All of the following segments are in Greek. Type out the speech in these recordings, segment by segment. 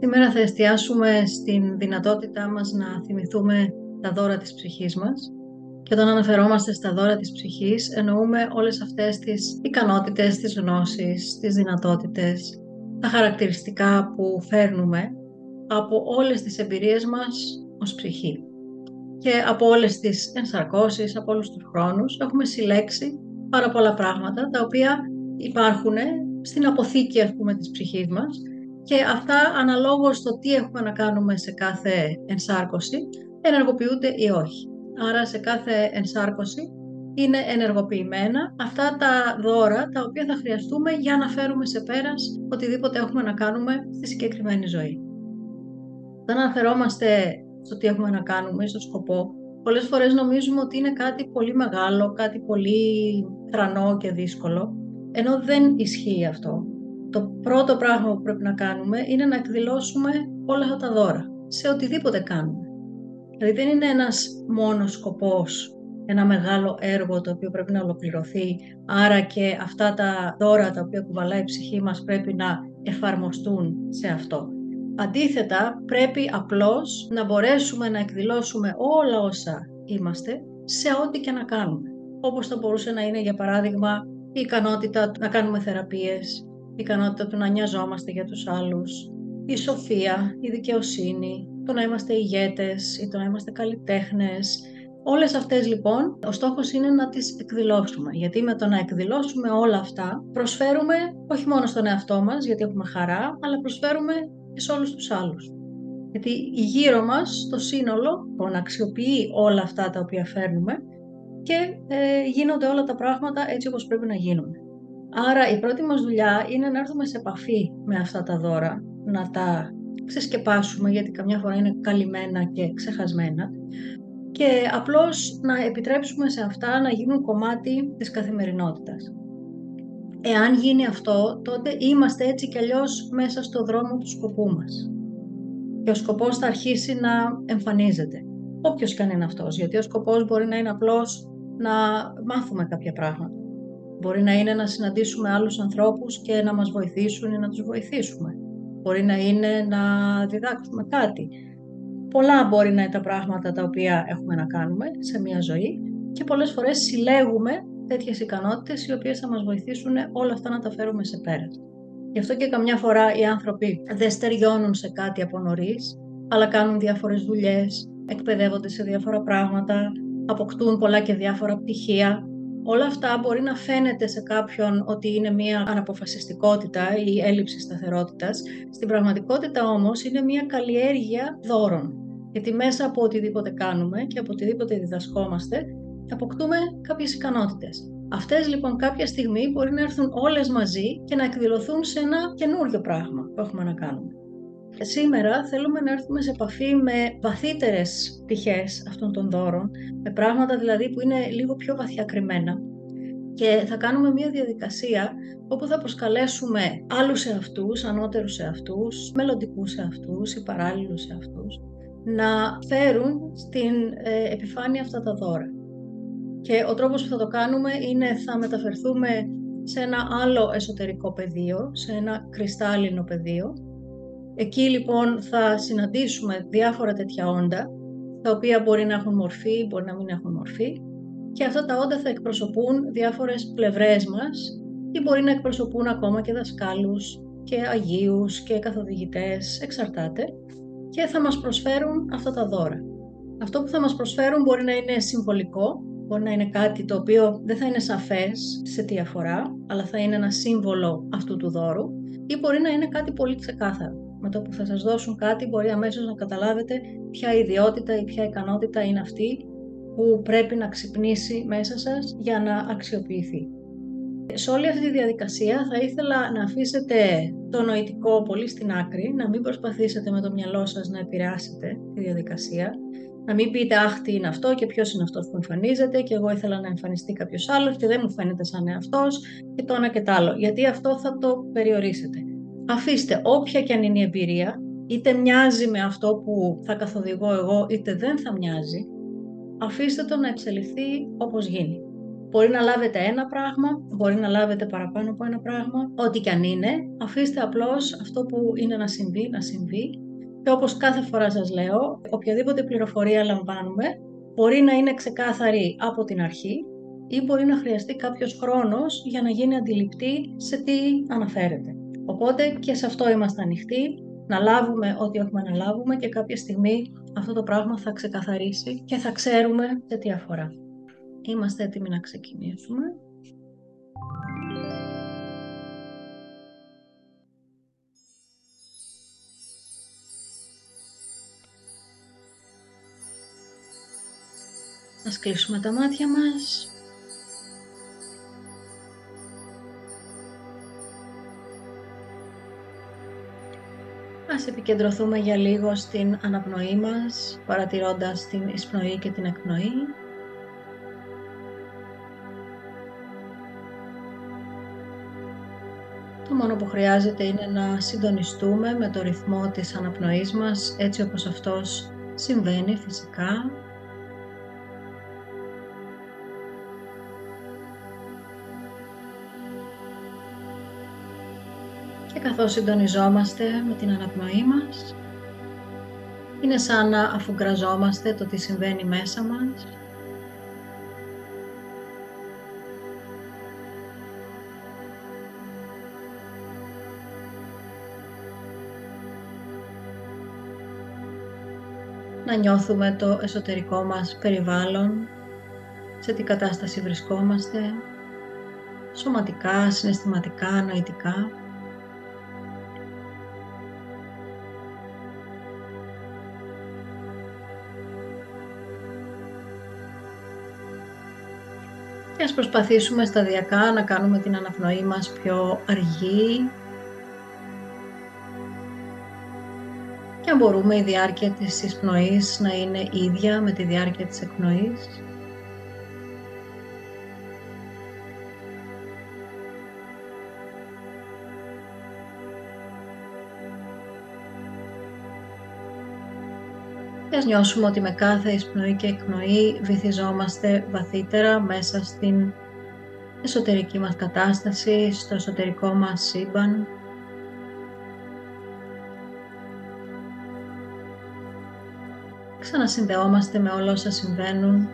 Σήμερα θα εστιάσουμε στην δυνατότητά μας να θυμηθούμε τα δώρα της ψυχής μας και όταν αναφερόμαστε στα δώρα της ψυχής εννοούμε όλες αυτές τις ικανότητες, τις γνώσεις, τις δυνατότητες, τα χαρακτηριστικά που φέρνουμε από όλες τις εμπειρίες μας ως ψυχή. Και από όλες τις ενσαρκώσεις, από όλους τους χρόνους έχουμε συλλέξει πάρα πολλά πράγματα τα οποία υπάρχουν στην αποθήκη ας πούμε της ψυχής μας και αυτά αναλόγως στο τι έχουμε να κάνουμε σε κάθε ενσάρκωση ενεργοποιούνται ή όχι. Άρα σε κάθε ενσάρκωση είναι ενεργοποιημένα αυτά τα δώρα τα οποία θα χρειαστούμε για να φέρουμε σε πέρας οτιδήποτε έχουμε να κάνουμε στη συγκεκριμένη ζωή. Όταν αναφερόμαστε στο τι έχουμε να κάνουμε, στο σκοπό, πολλές φορές νομίζουμε ότι είναι κάτι πολύ μεγάλο, κάτι πολύ τρανό και δύσκολο, ενώ δεν ισχύει αυτό το πρώτο πράγμα που πρέπει να κάνουμε είναι να εκδηλώσουμε όλα αυτά τα δώρα, σε οτιδήποτε κάνουμε. Δηλαδή δεν είναι ένας μόνος σκοπός, ένα μεγάλο έργο το οποίο πρέπει να ολοκληρωθεί, άρα και αυτά τα δώρα τα οποία κουβαλάει η ψυχή μας πρέπει να εφαρμοστούν σε αυτό. Αντίθετα, πρέπει απλώς να μπορέσουμε να εκδηλώσουμε όλα όσα είμαστε σε ό,τι και να κάνουμε. Όπως θα μπορούσε να είναι, για παράδειγμα, η ικανότητα να κάνουμε θεραπείες, η ικανότητα του να νοιαζόμαστε για τους άλλους, η σοφία, η δικαιοσύνη, το να είμαστε ηγέτες ή το να είμαστε καλλιτέχνες. Όλες αυτές λοιπόν, ο στόχος είναι να τις εκδηλώσουμε, γιατί με το να εκδηλώσουμε όλα αυτά προσφέρουμε όχι μόνο στον εαυτό μας, γιατί έχουμε χαρά, αλλά προσφέρουμε και σε όλους τους άλλους. Γιατί γύρω μας το σύνολο να αξιοποιεί όλα αυτά τα οποία φέρνουμε και ε, γίνονται όλα τα πράγματα έτσι όπως πρέπει να γίνουν. Άρα η πρώτη μας δουλειά είναι να έρθουμε σε επαφή με αυτά τα δώρα, να τα ξεσκεπάσουμε γιατί καμιά φορά είναι καλυμμένα και ξεχασμένα και απλώς να επιτρέψουμε σε αυτά να γίνουν κομμάτι της καθημερινότητας. Εάν γίνει αυτό, τότε είμαστε έτσι κι αλλιώς μέσα στο δρόμο του σκοπού μας. Και ο σκοπός θα αρχίσει να εμφανίζεται. Όποιος και αν είναι αυτός, γιατί ο σκοπός μπορεί να είναι απλώς να μάθουμε κάποια πράγματα. Μπορεί να είναι να συναντήσουμε άλλους ανθρώπους και να μας βοηθήσουν ή να τους βοηθήσουμε. Μπορεί να είναι να διδάξουμε κάτι. Πολλά μπορεί να είναι τα πράγματα τα οποία έχουμε να κάνουμε σε μια ζωή και πολλές φορές συλλέγουμε τέτοιες ικανότητες οι οποίες θα μας βοηθήσουν όλα αυτά να τα φέρουμε σε πέρα. Γι' αυτό και καμιά φορά οι άνθρωποι δεν στεριώνουν σε κάτι από νωρίς, αλλά κάνουν διάφορες δουλειές, εκπαιδεύονται σε διάφορα πράγματα, αποκτούν πολλά και διάφορα πτυχία Όλα αυτά μπορεί να φαίνεται σε κάποιον ότι είναι μια αναποφασιστικότητα ή έλλειψη σταθερότητας. Στην πραγματικότητα όμως είναι μια καλλιέργεια δώρων. Γιατί μέσα από οτιδήποτε κάνουμε και από οτιδήποτε διδασκόμαστε, αποκτούμε κάποιες ικανότητες. Αυτές λοιπόν κάποια στιγμή μπορεί να έρθουν όλες μαζί και να εκδηλωθούν σε ένα καινούριο πράγμα που έχουμε να κάνουμε. Σήμερα θέλουμε να έρθουμε σε επαφή με βαθύτερες πτυχές αυτών των δώρων, με πράγματα δηλαδή που είναι λίγο πιο βαθιά κρυμμένα. Και θα κάνουμε μια διαδικασία όπου θα προσκαλέσουμε άλλους εαυτούς, ανώτερους εαυτούς, μελλοντικούς εαυτούς ή παράλληλους εαυτούς, να φέρουν στην ε, επιφάνεια αυτά τα δώρα. Και ο τρόπος που θα το κάνουμε είναι θα μεταφερθούμε σε ένα άλλο εσωτερικό πεδίο, σε ένα κρυστάλλινο πεδίο, Εκεί λοιπόν θα συναντήσουμε διάφορα τέτοια όντα, τα οποία μπορεί να έχουν μορφή, μπορεί να μην έχουν μορφή και αυτά τα όντα θα εκπροσωπούν διάφορες πλευρές μας ή μπορεί να εκπροσωπούν ακόμα και δασκάλους και αγίους και καθοδηγητές, εξαρτάται και θα μας προσφέρουν αυτά τα δώρα. Αυτό που θα μας προσφέρουν μπορεί να είναι συμβολικό, μπορεί να είναι κάτι το οποίο δεν θα είναι σαφές σε τι αφορά, αλλά θα είναι ένα σύμβολο αυτού του δώρου ή μπορεί να είναι κάτι πολύ ξεκάθαρο με το που θα σας δώσουν κάτι μπορεί αμέσως να καταλάβετε ποια ιδιότητα ή ποια ικανότητα είναι αυτή που πρέπει να ξυπνήσει μέσα σας για να αξιοποιηθεί. Σε όλη αυτή τη διαδικασία θα ήθελα να αφήσετε το νοητικό πολύ στην άκρη, να μην προσπαθήσετε με το μυαλό σας να επηρεάσετε τη διαδικασία, να μην πείτε αχ τι είναι αυτό και ποιος είναι αυτός που εμφανίζεται και εγώ ήθελα να εμφανιστεί κάποιος άλλος και δεν μου φαίνεται σαν εαυτός και το ένα και το άλλο, γιατί αυτό θα το περιορίσετε. Αφήστε όποια και αν είναι η εμπειρία, είτε μοιάζει με αυτό που θα καθοδηγώ εγώ, είτε δεν θα μοιάζει, αφήστε το να εξελιχθεί όπως γίνει. Μπορεί να λάβετε ένα πράγμα, μπορεί να λάβετε παραπάνω από ένα πράγμα, ό,τι και αν είναι. Αφήστε απλώς αυτό που είναι να συμβεί, να συμβεί. Και όπως κάθε φορά σας λέω, οποιαδήποτε πληροφορία λαμβάνουμε, μπορεί να είναι ξεκάθαρη από την αρχή ή μπορεί να χρειαστεί κάποιος χρόνος για να γίνει αντιληπτή σε τι αναφέρεται. Οπότε και σε αυτό είμαστε ανοιχτοί, να λάβουμε ό,τι έχουμε να λάβουμε και κάποια στιγμή αυτό το πράγμα θα ξεκαθαρίσει και θα ξέρουμε σε τι αφορά. Είμαστε έτοιμοι να ξεκινήσουμε. Ας κλείσουμε τα μάτια μας. Ας επικεντρωθούμε για λίγο στην αναπνοή μας, παρατηρώντας την εισπνοή και την εκπνοή. Το μόνο που χρειάζεται είναι να συντονιστούμε με το ρυθμό της αναπνοής μας, έτσι όπως αυτός συμβαίνει φυσικά. Και καθώς συντονιζόμαστε με την αναπνοή μας, είναι σαν να αφουγκραζόμαστε το τι συμβαίνει μέσα μας να νιώθουμε το εσωτερικό μας περιβάλλον, σε τι κατάσταση βρισκόμαστε, σωματικά, συναισθηματικά, νοητικά. Και ας προσπαθήσουμε σταδιακά να κάνουμε την αναπνοή μας πιο αργή, και αν μπορούμε η διάρκεια της εισπνοής να είναι ίδια με τη διάρκεια της εκπνοής. Ας νιώσουμε ότι με κάθε εισπνοή και εκπνοή βυθιζόμαστε βαθύτερα μέσα στην εσωτερική μας κατάσταση, στο εσωτερικό μας σύμπαν, ξανασυνδεόμαστε με όλα όσα συμβαίνουν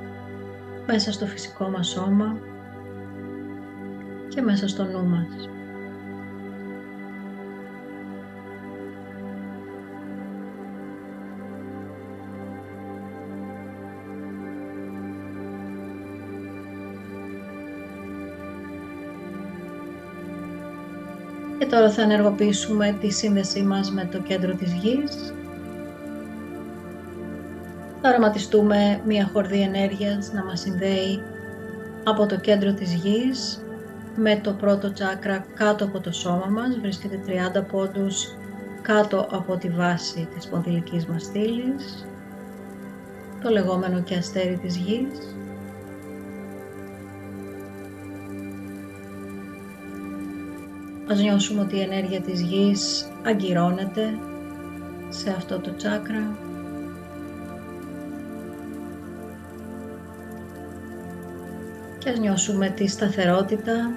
μέσα στο φυσικό μας σώμα και μέσα στο νου μας. Και τώρα θα ενεργοποιήσουμε τη σύνδεσή μας με το κέντρο της γης θα οραματιστούμε μία χορδή ενέργειας να μας συνδέει από το κέντρο της γης με το πρώτο τσάκρα κάτω από το σώμα μας, βρίσκεται 30 πόντους κάτω από τη βάση της πονδυλικής μας στήλης, το λεγόμενο και αστέρι της γης. Ας νιώσουμε ότι η ενέργεια της γης αγκυρώνεται σε αυτό το τσάκρα και ας νιώσουμε τη σταθερότητα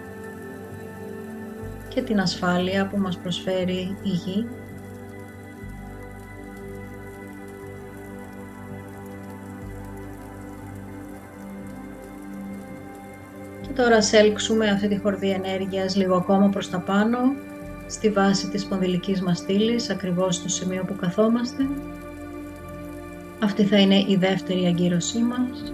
και την ασφάλεια που μας προσφέρει η γη. Τώρα ας έλξουμε αυτή τη χορδή ενέργειας λίγο ακόμα προς τα πάνω, στη βάση της σπονδυλικής μας στήλης, ακριβώς στο σημείο που καθόμαστε. Αυτή θα είναι η δεύτερη αγκύρωσή μας.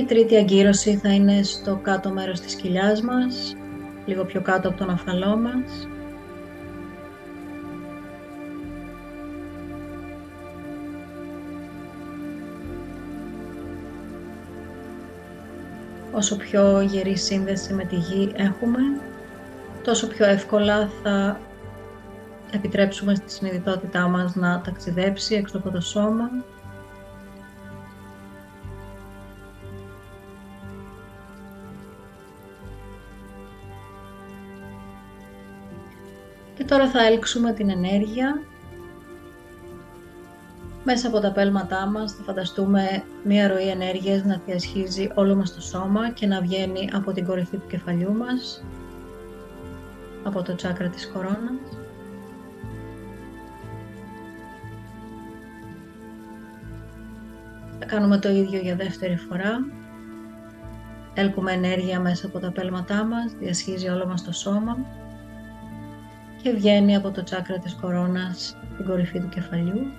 Η τρίτη αγκύρωση θα είναι στο κάτω μέρος της κοιλιάς μας, λίγο πιο κάτω από τον αφαλό μας. Όσο πιο γερή σύνδεση με τη γη έχουμε, τόσο πιο εύκολα θα επιτρέψουμε στη συνειδητότητά μας να ταξιδέψει έξω από το σώμα τώρα θα έλξουμε την ενέργεια μέσα από τα πέλματά μας θα φανταστούμε μία ροή ενέργειας να διασχίζει όλο μας το σώμα και να βγαίνει από την κορυφή του κεφαλιού μας, από το τσάκρα της κορώνας. Θα κάνουμε το ίδιο για δεύτερη φορά. Έλκουμε ενέργεια μέσα από τα πέλματά μας, διασχίζει όλο μας το σώμα και βγαίνει από το τσάκρα της κορώνας την κορυφή του κεφαλιού.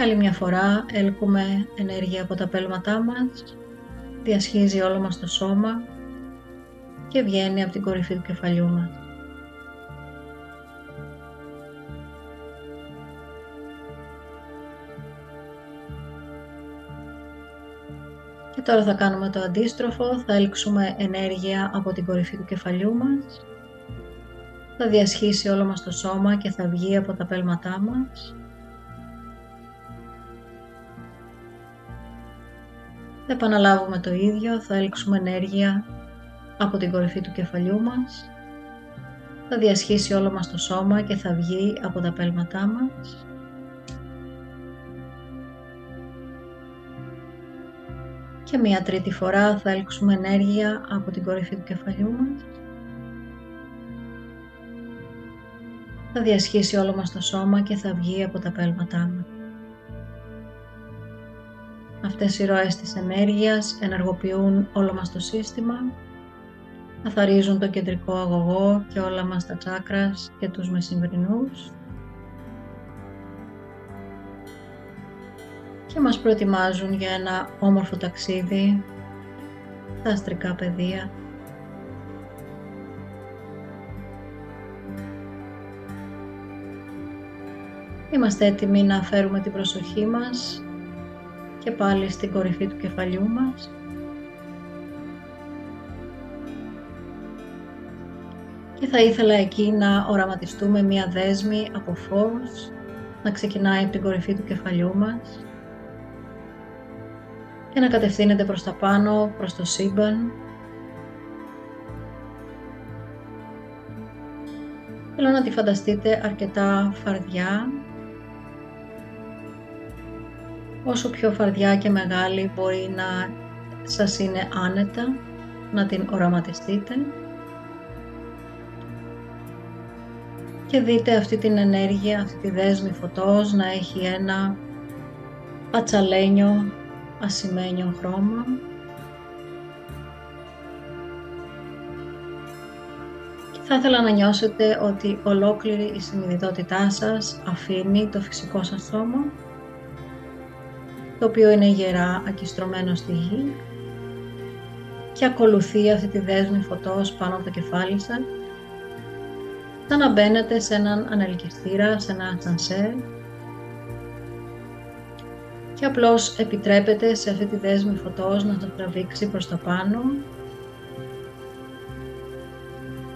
Άλλη μια φορά έλκουμε ενέργεια από τα πέλματά μας, διασχίζει όλο μας το σώμα και βγαίνει από την κορυφή του κεφαλιού μας. Τώρα θα κάνουμε το αντίστροφο, θα έλξουμε ενέργεια από την κορυφή του κεφαλιού μας, θα διασχίσει όλο μας το σώμα και θα βγει από τα πέλματά μας Θα επαναλάβουμε το ίδιο, θα έλξουμε ενέργεια από την κορυφή του κεφαλιού μας. Θα διασχίσει όλο μας το σώμα και θα βγει από τα πέλματά μας. Και μία τρίτη φορά θα έλξουμε ενέργεια από την κορυφή του κεφαλιού μας. Θα διασχίσει όλο μας το σώμα και θα βγει από τα πέλματά μας. Αυτές οι ροές της ενέργειας ενεργοποιούν όλο μας το σύστημα, αθαρίζουν το κεντρικό αγωγό και όλα μας τα τσάκρας και τους μεσημβρινούς και μας προετοιμάζουν για ένα όμορφο ταξίδι στα αστρικά πεδία. Είμαστε έτοιμοι να φέρουμε την προσοχή μας και πάλι στην κορυφή του κεφαλιού μας. Και θα ήθελα εκεί να οραματιστούμε μία δέσμη από φως, να ξεκινάει από την κορυφή του κεφαλιού μας και να κατευθύνεται προς τα πάνω, προς το σύμπαν. Θέλω να τη φανταστείτε αρκετά φαρδιά όσο πιο φαρδιά και μεγάλη μπορεί να σας είναι άνετα, να την οραματιστείτε και δείτε αυτή την ενέργεια, αυτή τη δέσμη φωτός να έχει ένα πατσαλένιο ασημένιο χρώμα. Και θα ήθελα να νιώσετε ότι ολόκληρη η συνειδητότητά σας αφήνει το φυσικό σας σώμα το οποίο είναι γερά ακιστρωμένο στη γη και ακολουθεί αυτή τη δέσμη φωτός πάνω από το κεφάλι σας σαν να μπαίνετε σε έναν ανελκυστήρα, σε ένα ασανσέρ και απλώς επιτρέπετε σε αυτή τη δέσμη φωτός να το τραβήξει προς τα πάνω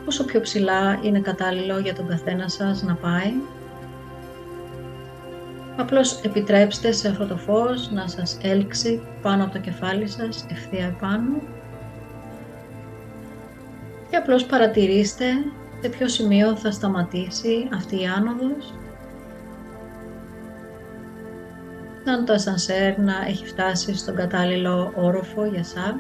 όσο πιο ψηλά είναι κατάλληλο για τον καθένα σας να πάει Απλώς επιτρέψτε σε αυτό το φως να σας έλξει πάνω από το κεφάλι σας, ευθεία επάνω. Και απλώς παρατηρήστε σε ποιο σημείο θα σταματήσει αυτή η άνοδος. Αν το ασανσέρ να έχει φτάσει στον κατάλληλο όροφο για σας.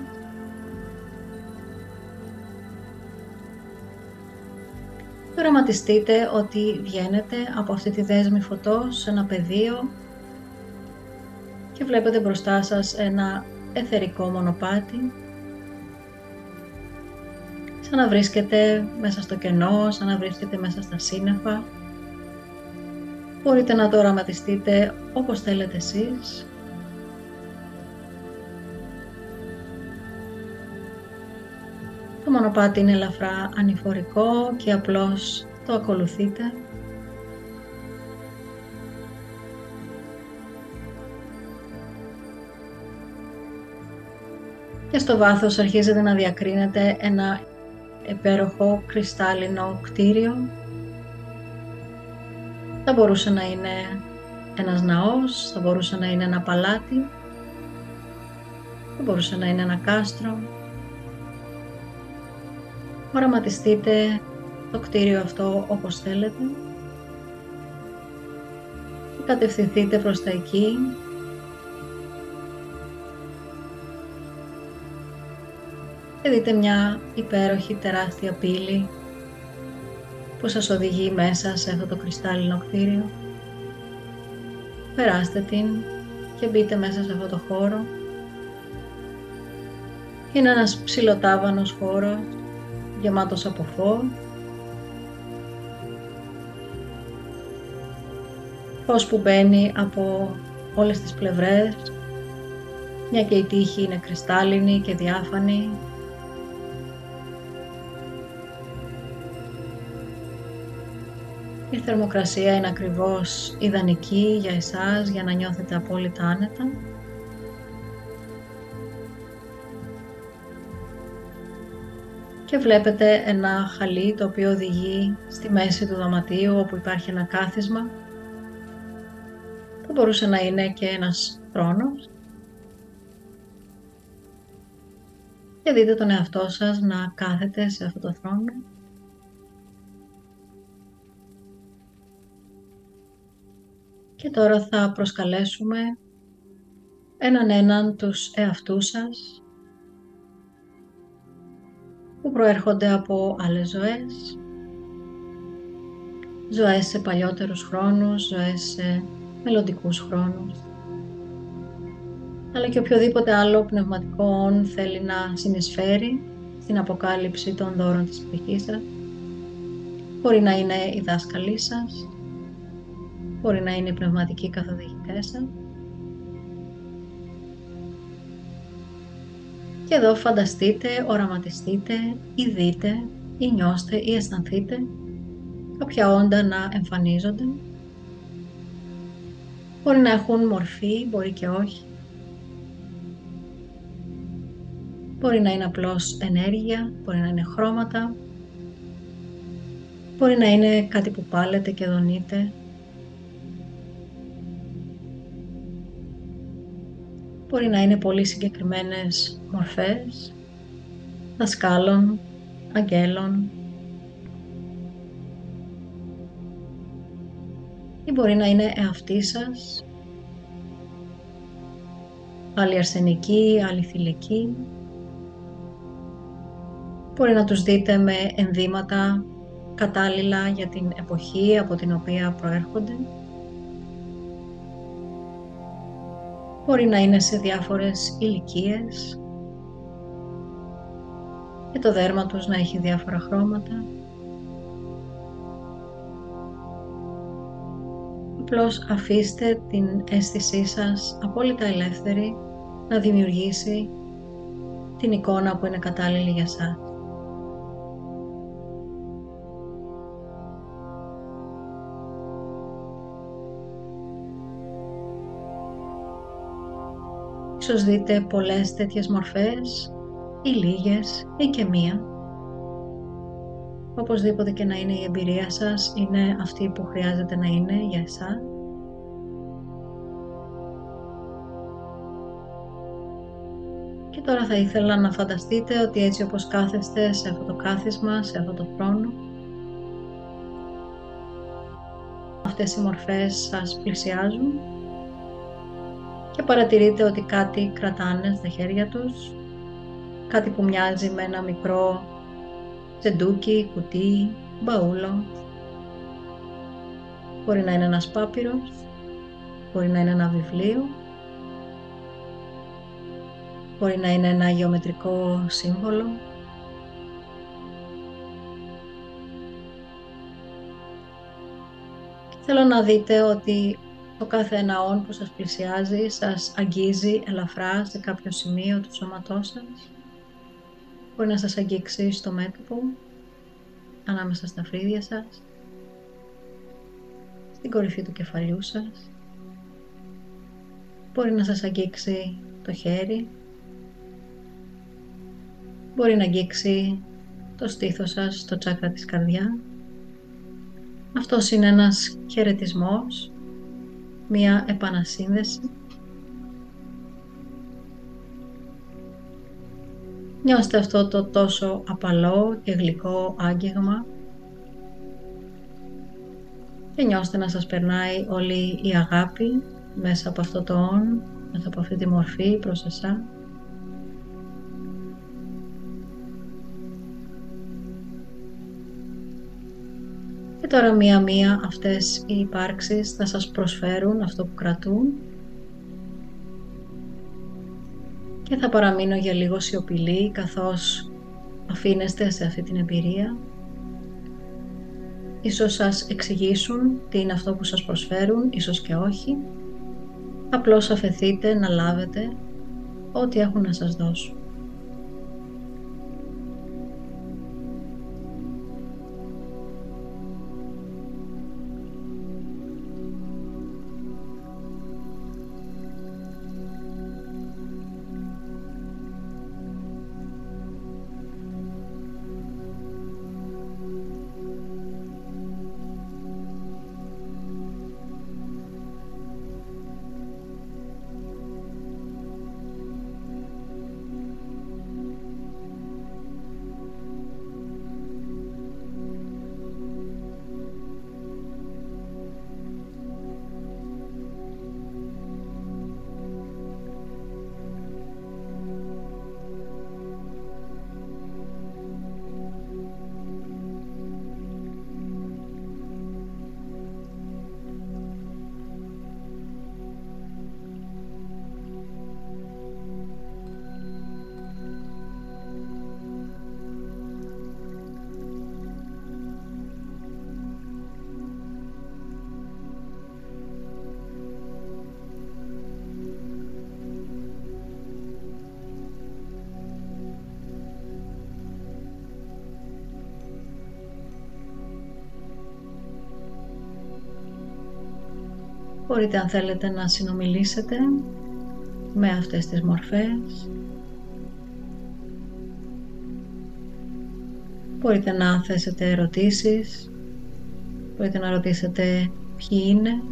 οραματιστείτε ότι βγαίνετε από αυτή τη δέσμη φωτός σε ένα πεδίο και βλέπετε μπροστά σας ένα εθερικό μονοπάτι σαν να βρίσκετε μέσα στο κενό, σαν να βρίσκετε μέσα στα σύννεφα. Μπορείτε να το οραματιστείτε όπως θέλετε εσείς. Το μονοπάτι είναι ελαφρά ανηφορικό και απλώς το ακολουθείτε. Και στο βάθος αρχίζετε να διακρίνετε ένα υπέροχο κρυστάλλινο κτίριο. Θα μπορούσε να είναι ένας ναός, θα μπορούσε να είναι ένα παλάτι, θα μπορούσε να είναι ένα κάστρο, Οραματιστείτε το κτίριο αυτό όπως θέλετε. Και κατευθυνθείτε προς τα εκεί. Και δείτε μια υπέροχη τεράστια πύλη που σας οδηγεί μέσα σε αυτό το κρυστάλλινο κτίριο. Περάστε την και μπείτε μέσα σε αυτό το χώρο. Είναι ένας ψιλοτάβανος χώρος γεμάτος από φως. Φως που μπαίνει από όλες τις πλευρές, μια και η τύχη είναι κρυστάλλινη και διάφανη. Η θερμοκρασία είναι ακριβώς ιδανική για εσάς για να νιώθετε απόλυτα άνετα. και βλέπετε ένα χαλί το οποίο οδηγεί στη μέση του δωματίου όπου υπάρχει ένα κάθισμα. Θα μπορούσε να είναι και ένας θρόνος. Και δείτε τον εαυτό σας να κάθεται σε αυτό το θρόνο. Και τώρα θα προσκαλέσουμε έναν έναν τους εαυτούς σας που προέρχονται από άλλες ζωές, ζωές σε παλιότερους χρόνους, ζωές σε μελλοντικούς χρόνους, αλλά και οποιοδήποτε άλλο πνευματικό όν θέλει να συνεισφέρει στην αποκάλυψη των δώρων της ψυχής σας. Μπορεί να είναι οι δάσκαλοι σας, μπορεί να είναι οι πνευματικοί καθοδηγητές σας, Και εδώ φανταστείτε, οραματιστείτε ή δείτε ή νιώστε ή αισθανθείτε κάποια όντα να εμφανίζονται. Μπορεί να έχουν μορφή, μπορεί και όχι. Μπορεί να είναι απλώς ενέργεια, μπορεί να είναι χρώματα, μπορεί να είναι κάτι που πάλετε και δονείτε, Μπορεί να είναι πολύ συγκεκριμένες μορφές δασκάλων, αγγέλων ή μπορεί να είναι εαυτοί σας, άλλοι αρσενικοί, άλλοι θηλυκοί. Μπορεί να τους δείτε με ενδύματα κατάλληλα για την εποχή από την οποία προέρχονται. Μπορεί να είναι σε διάφορες ηλικίες και το δέρμα τους να έχει διάφορα χρώματα. Απλώς αφήστε την αίσθησή σας απόλυτα ελεύθερη να δημιουργήσει την εικόνα που είναι κατάλληλη για σας. Ίσως δείτε πολλές τέτοιες μορφές ή λίγες ή και μία. Οπωσδήποτε και να είναι η εμπειρία σας, είναι αυτή που χρειάζεται να είναι για εσάς. Και τώρα θα ήθελα να φανταστείτε ότι έτσι όπως κάθεστε σε αυτό το κάθισμα, σε αυτό το χρόνο, αυτές οι μορφές σας πλησιάζουν και παρατηρείτε ότι κάτι κρατάνε στα χέρια τους, κάτι που μοιάζει με ένα μικρό τσεντούκι, κουτί, μπαούλο. Μπορεί να είναι ένας πάπυρος, μπορεί να είναι ένα βιβλίο, μπορεί να είναι ένα γεωμετρικό σύμβολο. Και θέλω να δείτε ότι το κάθε εναόν που σας πλησιάζει σας αγγίζει ελαφρά σε κάποιο σημείο του σώματός σας. Μπορεί να σας αγγίξει στο μέτωπο, ανάμεσα στα φρύδια σας, στην κορυφή του κεφαλιού σας. Μπορεί να σας αγγίξει το χέρι. Μπορεί να αγγίξει το στήθος σας, το τσάκρα της καρδιάς. Αυτός είναι ένας χαιρετισμός μία επανασύνδεση Νιώστε αυτό το τόσο απαλό και γλυκό άγγιγμα και νιώστε να σας περνάει όλη η αγάπη μέσα από αυτό το όν, μέσα από αυτή τη μορφή προς εσάς. Τώρα μία-μία αυτές οι υπάρξεις θα σας προσφέρουν αυτό που κρατούν και θα παραμείνω για λίγο σιωπηλή καθώς αφήνεστε σε αυτή την εμπειρία. Ίσως σας εξηγήσουν τι είναι αυτό που σας προσφέρουν, ίσως και όχι. Απλώς αφαιθείτε να λάβετε ό,τι έχουν να σας δώσουν. Μπορείτε αν θέλετε να συνομιλήσετε με αυτές τις μορφές. Μπορείτε να θέσετε ερωτήσεις. Μπορείτε να ρωτήσετε ποιοι είναι.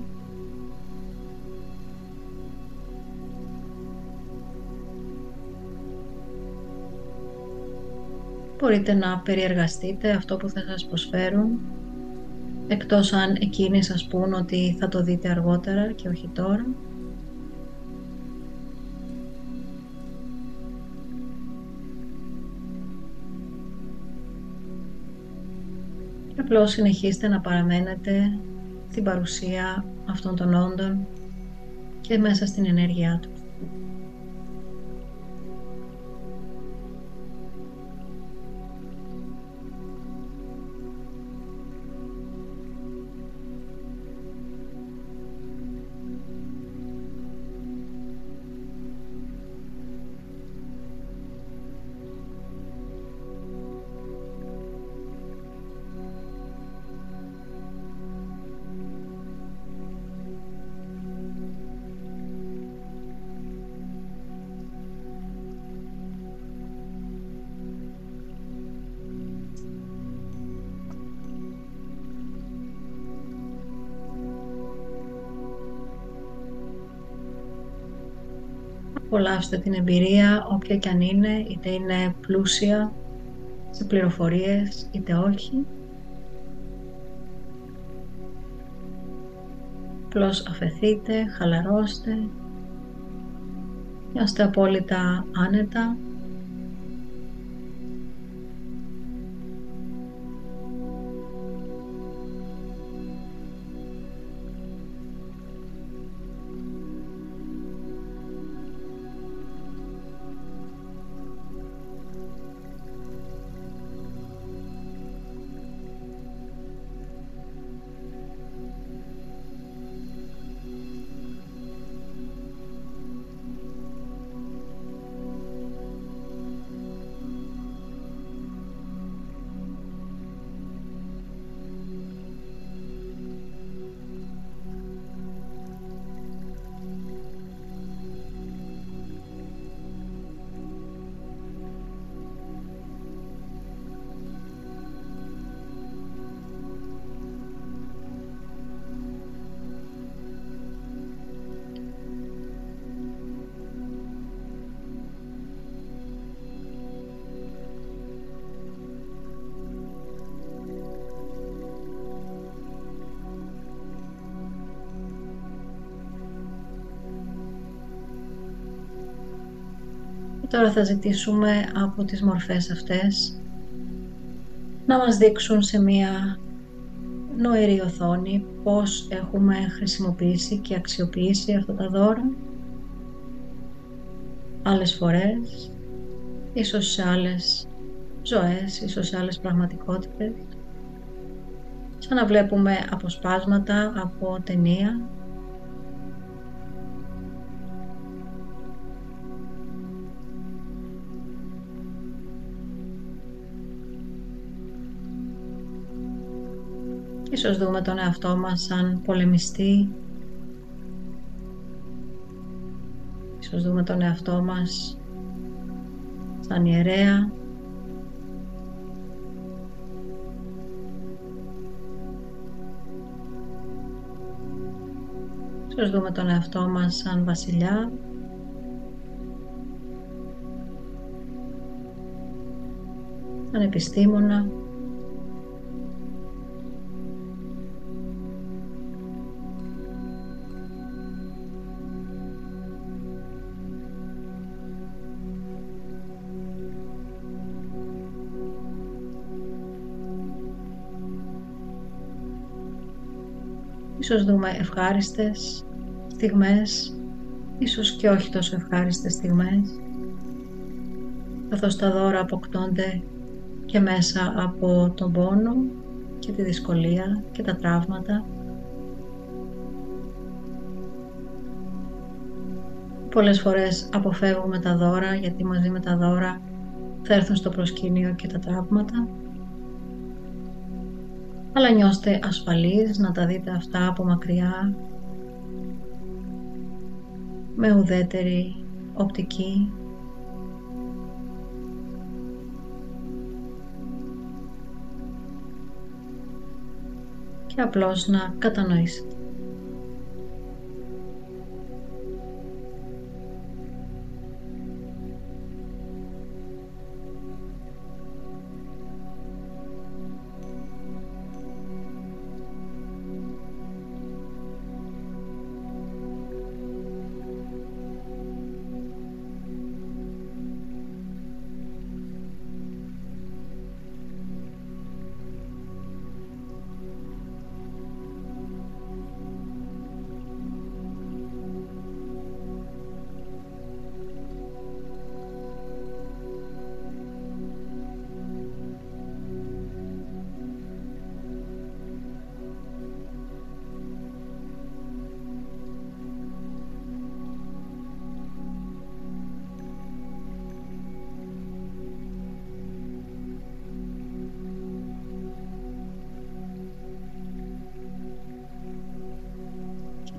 Μπορείτε να περιεργαστείτε αυτό που θα σας προσφέρουν εκτός αν εκείνοι σας πούν ότι θα το δείτε αργότερα και όχι τώρα. Και απλώς συνεχίστε να παραμένετε στην παρουσία αυτών των όντων και μέσα στην ενέργειά του. Απολαύστε την εμπειρία όποια και αν είναι, είτε είναι πλούσια σε πληροφορίες είτε όχι. Απλώς αφαιθείτε, χαλαρώστε, νιώστε απόλυτα άνετα Τώρα θα ζητήσουμε από τις μορφές αυτές να μας δείξουν σε μία νοερή οθόνη πώς έχουμε χρησιμοποιήσει και αξιοποιήσει αυτά τα δώρα. Άλλες φορές, ίσως σε άλλες ζωές, ίσως σε άλλες πραγματικότητες. Σαν να βλέπουμε αποσπάσματα από ταινία Ίσως δούμε τον εαυτό μας σαν πολεμιστή. Ίσως δούμε τον εαυτό μας σαν ιερέα. Ίσως δούμε τον εαυτό μας σαν βασιλιά. Σαν επιστήμονα. Ίσως δούμε ευχάριστες στιγμές, ίσως και όχι τόσο ευχάριστες στιγμές, καθώς τα δώρα αποκτώνται και μέσα από τον πόνο και τη δυσκολία και τα τραύματα. Πολλές φορές αποφεύγουμε τα δώρα γιατί μαζί με τα δώρα θα έρθουν στο προσκήνιο και τα τραύματα αλλά νιώστε ασφαλείς να τα δείτε αυτά από μακριά με ουδέτερη οπτική και απλώς να κατανοήσετε.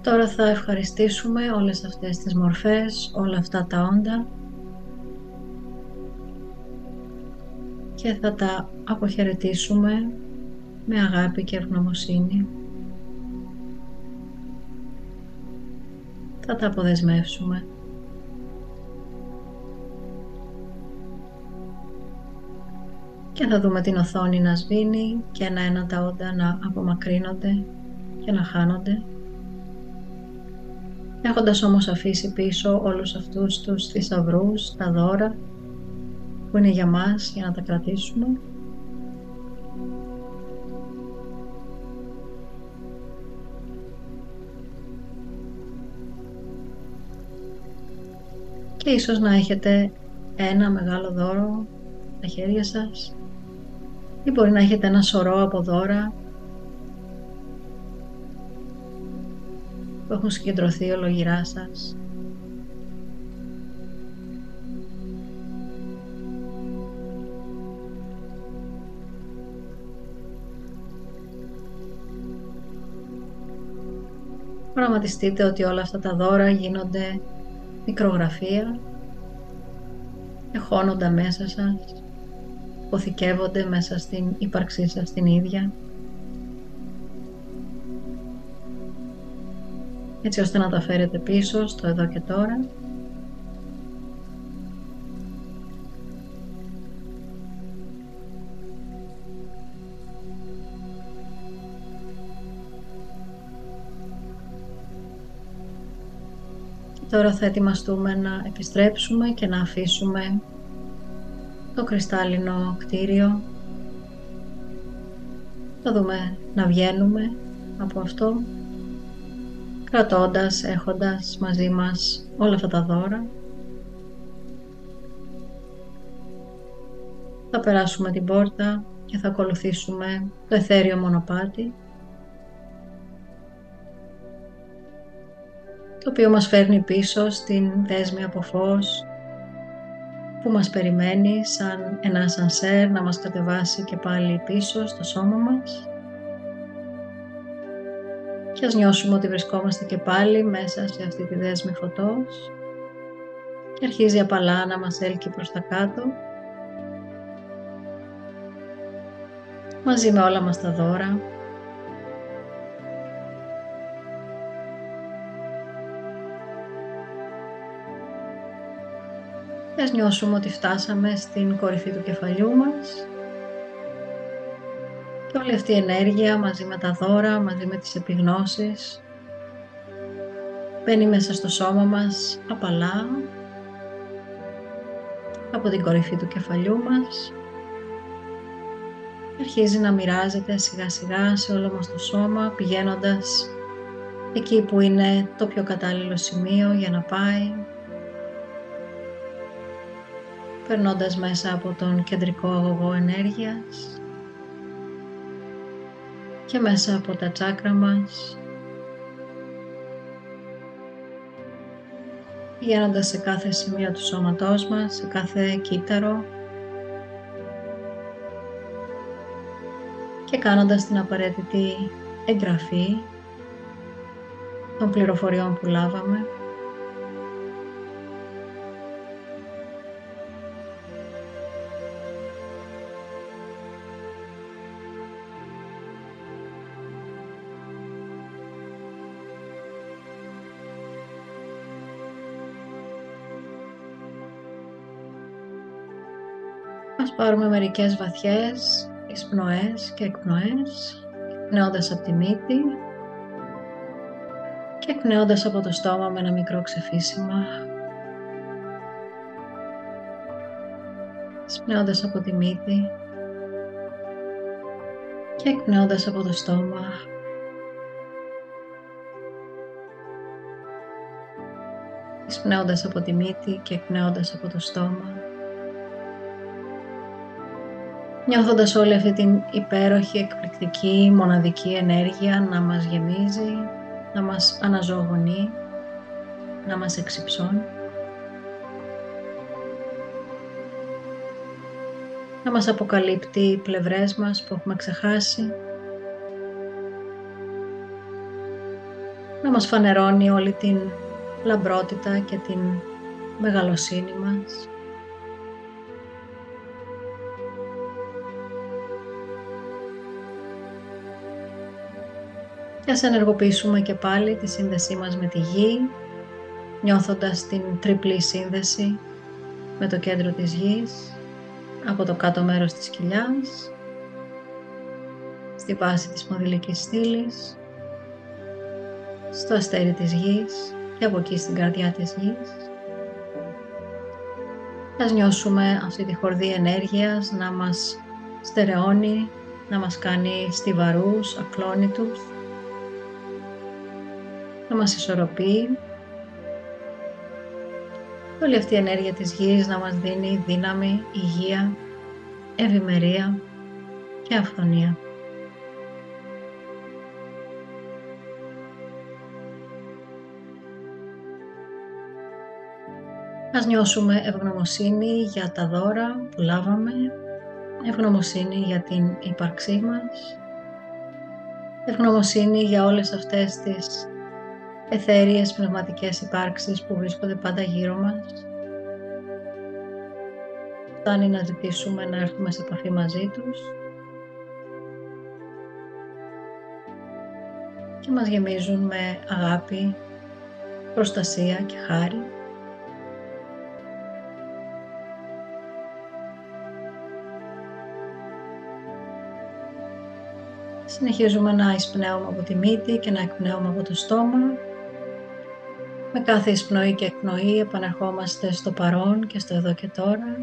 Τώρα θα ευχαριστήσουμε όλες αυτές τις μορφές, όλα αυτά τα όντα και θα τα αποχαιρετήσουμε με αγάπη και ευγνωμοσύνη. Θα τα αποδεσμεύσουμε. Και θα δούμε την οθόνη να σβήνει και ένα-ένα τα όντα να απομακρύνονται και να χάνονται έχοντας όμως αφήσει πίσω όλους αυτούς τους θησαυρούς, τα δώρα που είναι για μας, για να τα κρατήσουμε. Και ίσως να έχετε ένα μεγάλο δώρο στα χέρια σας ή μπορεί να έχετε ένα σωρό από δώρα που έχουν συγκεντρωθεί ολογυρά σας. Πραγματιστείτε ότι όλα αυτά τα δώρα γίνονται μικρογραφία, εχώνονται μέσα σας, ποθηκεύονται μέσα στην ύπαρξή σας την ίδια. Έτσι ώστε να τα φέρετε πίσω στο εδώ και τώρα. Τώρα θα ετοιμαστούμε να επιστρέψουμε και να αφήσουμε το κρυστάλλινο κτίριο. Θα δούμε να βγαίνουμε από αυτό, κρατώντας, έχοντας μαζί μας όλα αυτά τα δώρα. Θα περάσουμε την πόρτα και θα ακολουθήσουμε το εθέριο μονοπάτι το οποίο μας φέρνει πίσω στην δέσμη από φως που μας περιμένει σαν ένα σανσέρ να μας κατεβάσει και πάλι πίσω στο σώμα μας και ας νιώσουμε ότι βρισκόμαστε και πάλι μέσα σε αυτή τη δέσμη φωτός. Και αρχίζει απαλά να μας έλκει προς τα κάτω. Μαζί με όλα μας τα δώρα. Και ας νιώσουμε ότι φτάσαμε στην κορυφή του κεφαλιού μας και όλη αυτή η ενέργεια μαζί με τα δώρα, μαζί με τις επιγνώσεις. Μπαίνει μέσα στο σώμα μας απαλά από την κορυφή του κεφαλιού μας. Αρχίζει να μοιράζεται σιγά σιγά σε όλο μας το σώμα πηγαίνοντας εκεί που είναι το πιο κατάλληλο σημείο για να πάει. Περνώντας μέσα από τον κεντρικό αγωγό ενέργειας και μέσα από τα τσάκρα μας. Πηγαίνοντας σε κάθε σημείο του σώματός μας, σε κάθε κύτταρο. Και κάνοντας την απαραίτητη εγγραφή των πληροφοριών που λάβαμε πάρουμε μερικές βαθιές εισπνοές και εκπνοές, εκπνέοντας από τη μύτη και εκπνέοντας από το στόμα με ένα μικρό ξεφύσιμα. Εισπνέοντας από τη μύτη και εκπνέοντας από το στόμα. Εισπνέοντας από τη μύτη και εκπνέοντας από το στόμα νιώθοντας όλη αυτή την υπέροχη, εκπληκτική, μοναδική ενέργεια να μας γεμίζει, να μας αναζωογονεί, να μας εξυψώνει. Να μας αποκαλύπτει οι πλευρές μας που έχουμε ξεχάσει. Να μας φανερώνει όλη την λαμπρότητα και την μεγαλοσύνη μας. Και ας ενεργοποιήσουμε και πάλι τη σύνδεσή μας με τη γη, νιώθοντας την τριπλή σύνδεση με το κέντρο της γης, από το κάτω μέρος της κοιλιάς, στη βάση της μοδηλικής στήλης, στο αστέρι της γης και από εκεί στην καρδιά της γης. Ας νιώσουμε αυτή τη χορδή ενέργειας να μας στερεώνει, να μας κάνει στιβαρούς, ακλόνητους, να μας ισορροπεί. Όλη αυτή η ενέργεια της γης να μας δίνει δύναμη, υγεία, ευημερία και αυθονία. Ας νιώσουμε ευγνωμοσύνη για τα δώρα που λάβαμε, ευγνωμοσύνη για την ύπαρξή μας, ευγνωμοσύνη για όλες αυτές τις εθέριες πνευματικές υπάρξεις που βρίσκονται πάντα γύρω μας. Φτάνει να ζητήσουμε να έρθουμε σε επαφή μαζί τους και μας γεμίζουν με αγάπη, προστασία και χάρη. Συνεχίζουμε να εισπνέουμε από τη μύτη και να εκπνέουμε από το στόμα Με κάθε εισπνοή και εκπνοή επανερχόμαστε στο παρόν και στο εδώ και τώρα.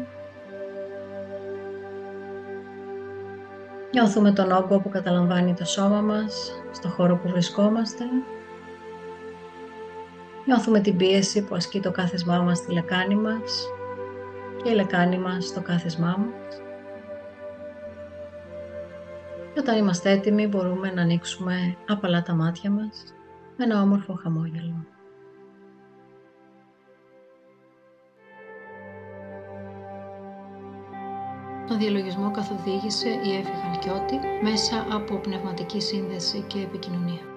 Νιώθουμε τον όγκο που καταλαμβάνει το σώμα μας, στο χώρο που βρισκόμαστε. Νιώθουμε την πίεση που ασκεί το κάθισμά μας στη λεκάνη μας και η λεκάνη μας στο κάθισμά μας. Και όταν είμαστε έτοιμοι μπορούμε να ανοίξουμε απαλά τα μάτια μας με ένα όμορφο χαμόγελο. Το διαλογισμό καθοδήγησε η Εύη Χαλκιώτη μέσα από πνευματική σύνδεση και επικοινωνία.